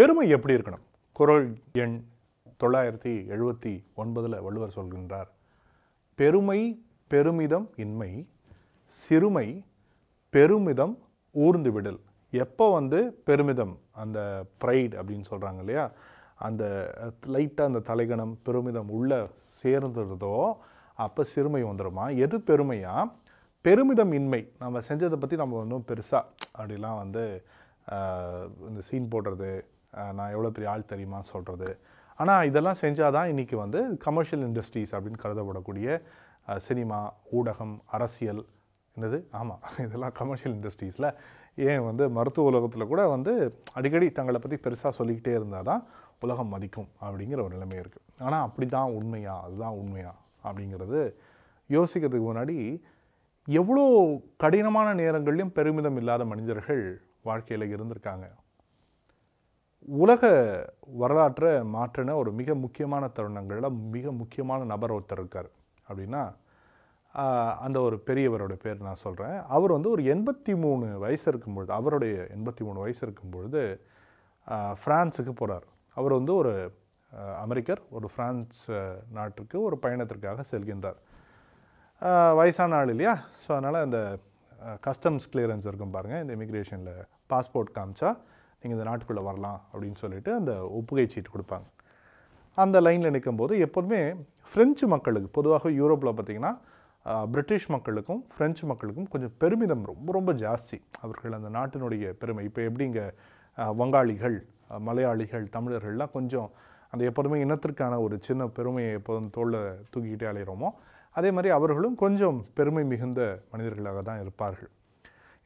பெருமை எப்படி இருக்கணும்? குரல் எண் தொள்ளாயிரத்தி எழுபத்தி ஒன்பதில் வள்ளுவர் சொல்கின்றார் பெருமை பெருமிதம் இன்மை சிறுமை பெருமிதம் ஊர்ந்து விடல். எப்போ வந்து பெருமிதம் அந்த ப்ரைட் அப்படின்னு சொல்கிறாங்க இல்லையா? அந்த லைட்டாக அந்த தலைகணம் பெருமிதம் உள்ள சேர்ந்துருதோ அப்போ சிறுமை வந்துடுமா எது பெருமையா? பெருமிதம் இன்மை. நம்ம செஞ்சதை பற்றி நம்ம ஒன்றும் பெருசாக அப்படிலாம் வந்து இந்த சீன் போடுறது நான் எவ்வளோ பெரிய ஆள் தெரியுமா சொல்கிறது ஆனால் இதெல்லாம் செஞ்சால் தான் இன்றைக்கி வந்து கமர்ஷியல் இண்டஸ்ட்ரீஸ் அப்படின்னு கருதப்படக்கூடிய சினிமா ஊடகம் அரசியல் என்னது? ஆமாம் இதெல்லாம் கமர்ஷியல் இண்டஸ்ட்ரீஸில் ஏன் வந்து மருத்துவ உலகத்தில் கூட வந்து அடிக்கடி தங்களை பற்றி பெருசாக சொல்லிக்கிட்டே இருந்தால் தான் உலகம் மதிக்கும் அப்படிங்கிற ஒரு நிலைமை இருக்குது ஆனால் அப்படி தான் உண்மையா? அதுதான் உண்மையா? அப்படிங்கிறது யோசிக்கிறதுக்கு முன்னாடி எவ்வளோ கடினமான நேரங்கள்லையும் பெருமிதம் இல்லாத மனிதர்கள் வாழ்க்கையில் இருந்திருக்காங்க. உலக வரலாற்றை மாற்றின ஒரு மிக முக்கியமான தருணங்களில் மிக முக்கியமான நபர் ஒருத்தர் இருக்கார். அப்படின்னா அந்த ஒரு பெரியவரோட பேர் நான் சொல்கிறேன் அவர் வந்து ஒரு எண்பத்தி மூணு வயசு இருக்கும் பொழுது அவருடைய எண்பத்தி மூணு வயசு இருக்கும்பொழுது ஃப்ரான்ஸுக்கு போகிறார் அவர் வந்து ஒரு அமெரிக்கர் ஒரு ஃப்ரான்ஸ் நாட்டுக்கு ஒரு பயணத்திற்காக செல்கின்றார். வயசான ஆள் இல்லையா? ஸோ அதனால் அந்த கஸ்டம்ஸ் கிளியரன்ஸ் இருக்கும் பாருங்கள் இந்த இமிக்ரேஷனில் பாஸ்போர்ட் காமிச்சா நீங்கள் இந்த நாட்டுக்குள்ளே வரலாம் அப்படின்னு சொல்லிட்டு அந்த ஒப்புகை சீட்டு கொடுப்பாங்க. அந்த லைனில் நிற்கும்போது எப்போதுமே ஃப்ரெஞ்சு மக்களுக்கு பொதுவாக யூரோப்பில் பார்த்தீங்கன்னா பிரிட்டிஷ் மக்களுக்கும் ஃப்ரெஞ்சு மக்களுக்கும் கொஞ்சம் பெருமிதம் ரொம்ப ரொம்ப ஜாஸ்தி. அவர்கள் அந்த நாட்டினுடைய பெருமை. இப்போ எப்படி இங்கே வங்காளிகள் மலையாளிகள் தமிழர்கள்லாம் கொஞ்சம் அந்த எப்போதுமே இனத்திற்கான ஒரு சின்ன பெருமையை எப்போதும் தோளில் தூக்கிக்கிட்டே அலைகிறோமோ அதே மாதிரி அவர்களும் கொஞ்சம் பெருமை மிகுந்த மனிதர்களாக தான் இருப்பார்கள்.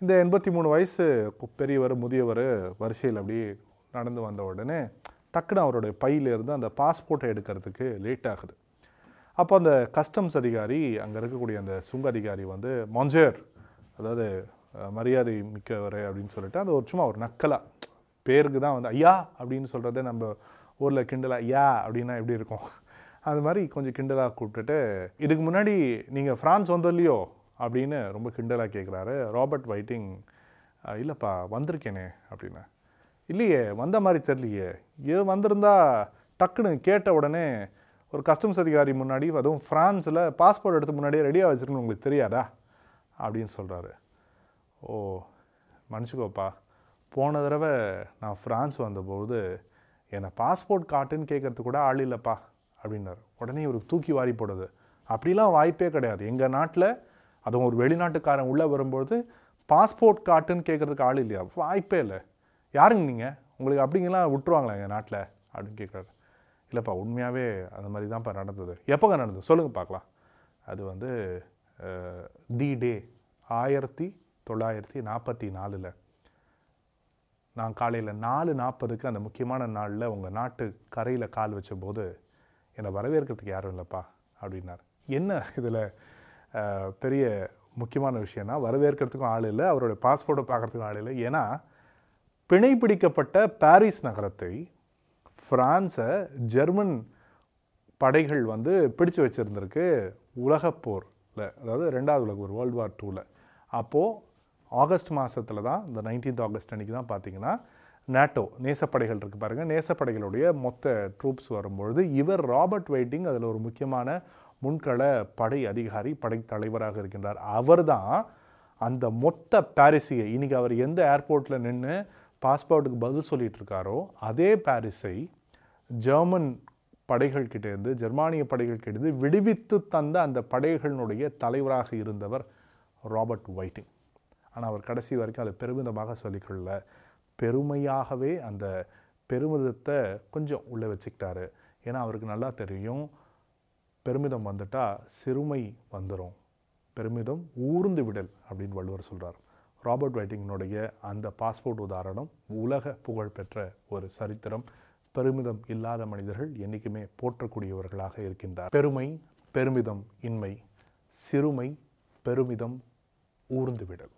இந்த எண்பத்தி மூணு வயசு பெரியவர் முதியவர் வரிசையில் அப்படியே நடந்து வந்த உடனே டக்குன்னு அவருடைய பையிலேருந்து அந்த பாஸ்போர்ட்டை எடுக்கிறதுக்கு லேட் ஆகுது. அப்போ அந்த கஸ்டம்ஸ் அதிகாரி அங்கே இருக்கக்கூடிய அந்த சுங்க அதிகாரி வந்து மொஞ்சர் அதாவது மரியாதை மிக்கவர் அப்படின்னு சொல்லிட்டு அந்த ஒரு சும்மா ஒரு நக்கலா பேருக்கு தான் வந்து ஐயா அப்படின்னு சொல்கிறதே நம்ம ஊரில் கிண்டலா ஐயா அப்படின்னா எப்படி இருக்கும்? அது மாதிரி கொஞ்சம் கிண்டலாக கூப்பிட்டுட்டு இதுக்கு முன்னாடி நீங்கள் ஃப்ரான்ஸ் வந்தோ இல்லையோ? அப்படின்னு ரொம்ப கிண்டலாக கேட்குறாரு ராபர்ட் வைட்டிங் இல்லைப்பா வந்திருக்கேனே அப்படின்னு. இல்லையே வந்த மாதிரி தெரியலையே. இது வந்திருந்தா டக்குன்னு கேட்ட உடனே ஒரு கஸ்டம்ஸ் அதிகாரி முன்னாடி அதுவும் ஃப்ரான்ஸில் பாஸ்போர்ட் எடுத்து முன்னாடியே ரெடியாக வச்சுருக்கணும் உங்களுக்கு தெரியாதா? அப்படின்னு சொல்கிறாரு ஓ மன்னிச்சுக்கோப்பா. போன தடவை நான் ஃப்ரான்ஸ் வந்தபோது என்னை பாஸ்போர்ட் காட்டுன்னு கேட்கறதுக்கு கூட ஆள் இல்லைப்பா அப்படின்னாரு. உடனே இவருக்கு தூக்கி வாரி போடுது. அப்படிலாம் வாய்ப்பே கிடையாது. எங்கள் நாட்டில் அதுவும் ஒரு வெளிநாட்டுக்காரன் உள்ளே வரும்பொழுது பாஸ்போர்ட் காட்டுன்னு கேட்கறதுக்கு ஆள் இல்லையா? வாய்ப்பே இல்லை. யாருங்க நீங்கள் உங்களுக்கு அப்படிங்கலாம் விட்டுருவாங்களா எங்கள் நாட்டில்? அப்படின்னு கேட்குறாரு. இல்லைப்பா உண்மையாகவே அந்த மாதிரி தான்ப்பா நடந்தது. எப்போங்க நடந்தது? சொல்லுங்கள் பார்க்கலாம். அது வந்து தி டே ஆயிரத்தி தொள்ளாயிரத்தி நாற்பத்தி நாலில். நான் காலையில் நாலு நாற்பதுக்கு அந்த முக்கியமான நாளில் உங்கள் நாட்டு கரையில் கால் வச்ச போது என்னை வரவேற்கிறதுக்கு யாரும் இல்லைப்பா அப்படின்னார். என்ன இதில்? பெரிய முக்கியமான விஷயம்னா வரவேற்கிறதுக்கும் ஆள் இல்லை அவருடைய பாஸ்போர்ட்டை பார்க்குறதுக்கும் ஆள் இல்லை. ஏன்னா பிணை பிடிக்கப்பட்ட பாரிஸ் நகரத்தை ஃப்ரான்ஸை ஜெர்மன் படைகள் வந்து பிடிச்சு வச்சுருந்துருக்கு உலகப்போரில் அதாவது ரெண்டாவது உலக போர் வேர்ல்டு வார் டூவில் அப்போது ஆகஸ்ட் மாதத்தில் தான் இந்த நைன்டீன்த் ஆகஸ்ட் அன்றைக்கி தான் பார்த்தீங்கன்னா நேட்டோ நேசப்படைகள் இருக்குது பாருங்கள் நேசப்படைகளுடைய மொத்த ட்ரூப்ஸ் வரும்பொழுது இவர் ராபர்ட் வெயிட்டிங் அதில் ஒரு முக்கியமான முன்கள படை அதிகாரி படைத்தலைவராக இருக்கின்றார். அவர் தான் அந்த மொத்த பாரிஸையை இன்னைக்கு அவர் எந்த ஏர்போர்ட்டில் நின்று பாஸ்போர்ட்டுக்கு பதில் சொல்லிகிட்டு இருக்காரோ அதே பாரிஸை ஜெர்மன் படைகள் கிட்டேருந்து ஜெர்மானிய படைகள் கிட்டேருந்து விடுவித்து தந்த அந்த படைகளினுடைய தலைவராக இருந்தவர் ராபர்ட் வைட்டிங். ஆனால் அவர் கடைசி வரைக்கும் அதை பெருமிதமாக சொல்லிக்கொள்ள பெருமையாகவே அந்த பெருமிதத்தை கொஞ்சம் உள்ளே வச்சுக்கிட்டாரு. ஏன்னா அவருக்கு நல்லா தெரியும் பெருமிதம் வந்துட்டால் சிறுமை வந்துடும் பெருமிதம் ஊர்ந்து விடல் அப்படின்னு வள்ளுவர் சொல்கிறார் ராபர்ட் வைட்டிங்கினுடைய அந்த பாஸ்போர்ட் உதாரணம் உலக புகழ்பெற்ற ஒரு சரித்திரம். பெருமிதம் இல்லாத மனிதர்கள் என்றைக்குமே போற்றக்கூடியவர்களாக இருக்கின்றார். பெருமை பெருமிதம் இன்மை சிறுமை பெருமிதம் ஊர்ந்து விடல்.